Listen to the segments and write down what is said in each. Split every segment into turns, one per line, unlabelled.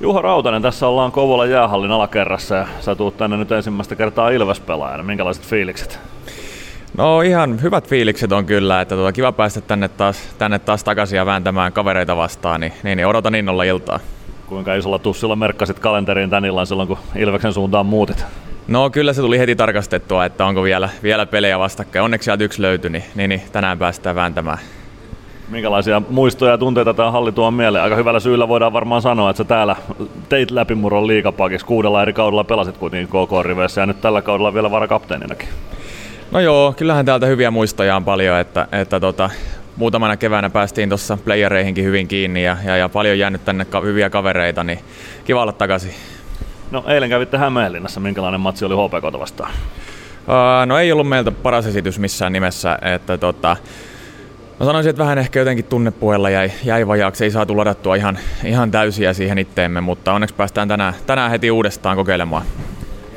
Juha Rautanen, tässä ollaan Kouvola jäähallin alakerrassa ja sä tuut tänne nyt ensimmäistä kertaa Ilves-pelaajana. Minkälaiset fiilikset?
No ihan hyvät fiilikset on kyllä, että tuota, kiva päästä tänne taas, tänne taas takaisin ja vääntämään kavereita vastaan, niin, niin, niin odotan innolla iltaa.
Kuinka isolla tussilla merkkasit kalenteriin tän illan silloin, kun Ilveksen suuntaan muutit?
No kyllä se tuli heti tarkastettua, että onko vielä, vielä pelejä vastakkain. Onneksi sieltä yksi löytyi, niin, niin, niin tänään päästään vääntämään.
Minkälaisia muistoja ja tunteita tämä halli tuo mieleen? Aika hyvällä syyllä voidaan varmaan sanoa, että sä täällä teit läpimurron liikapakissa. Kuudella eri kaudella pelasit kuitenkin KK-riveissä ja nyt tällä kaudella vielä varakapteeninakin.
No joo, kyllähän täältä hyviä muistoja on paljon, että, että tota, muutamana keväänä päästiin tuossa playereihinkin hyvin kiinni ja, ja, ja paljon jäänyt tänne ka- hyviä kavereita, niin kiva olla takaisin.
No eilen kävitte Hämeenlinnassa, minkälainen matsi oli HPK vastaan?
No ei ollut meiltä paras esitys missään nimessä, että tota, Mä sanoisin, että vähän ehkä jotenkin tunnepuolella jäi, jäi vajaaksi, ei saatu ladattua ihan, ihan täysiä siihen itteemme, mutta onneksi päästään tänään, tänään heti uudestaan kokeilemaan.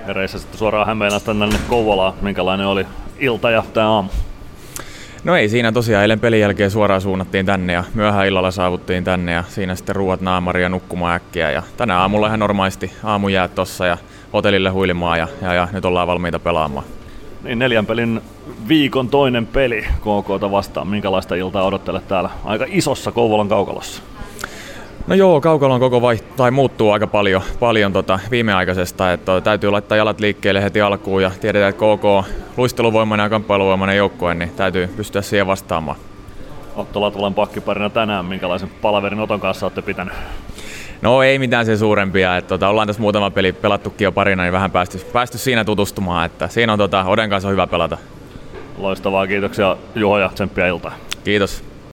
Hereissä sitten suoraan Hämeenasta tänne Kouvolaan, minkälainen oli ilta ja tämä aamu?
No ei siinä tosiaan, eilen pelin jälkeen suoraan suunnattiin tänne ja myöhään illalla saavuttiin tänne ja siinä sitten ruuat naamari ja nukkumaan äkkiä ja tänä aamulla ihan normaalisti jää tossa ja hotellille huilimaan ja, ja, ja nyt ollaan valmiita pelaamaan.
Niin neljän pelin viikon toinen peli KKta vastaan. Minkälaista iltaa odottelet täällä aika isossa Kouvolan kaukalossa?
No joo, kaukalon koko vai, tai muuttuu aika paljon, paljon tota viimeaikaisesta, että täytyy laittaa jalat liikkeelle heti alkuun ja tiedetään, että KK luisteluvoimainen ja kamppailuvoimainen joukkue, niin täytyy pystyä siihen vastaamaan.
Otto Latulan pakkiparina tänään, minkälaisen palaverin Oton kanssa olette pitänyt?
No ei mitään sen suurempia, että tota, ollaan tässä muutama peli pelattukin jo parina, niin vähän päästy, päästy siinä tutustumaan, että siinä on tota, Oden kanssa on hyvä pelata.
Loistavaa, kiitoksia Juho ja tsemppiä iltaa.
Kiitos.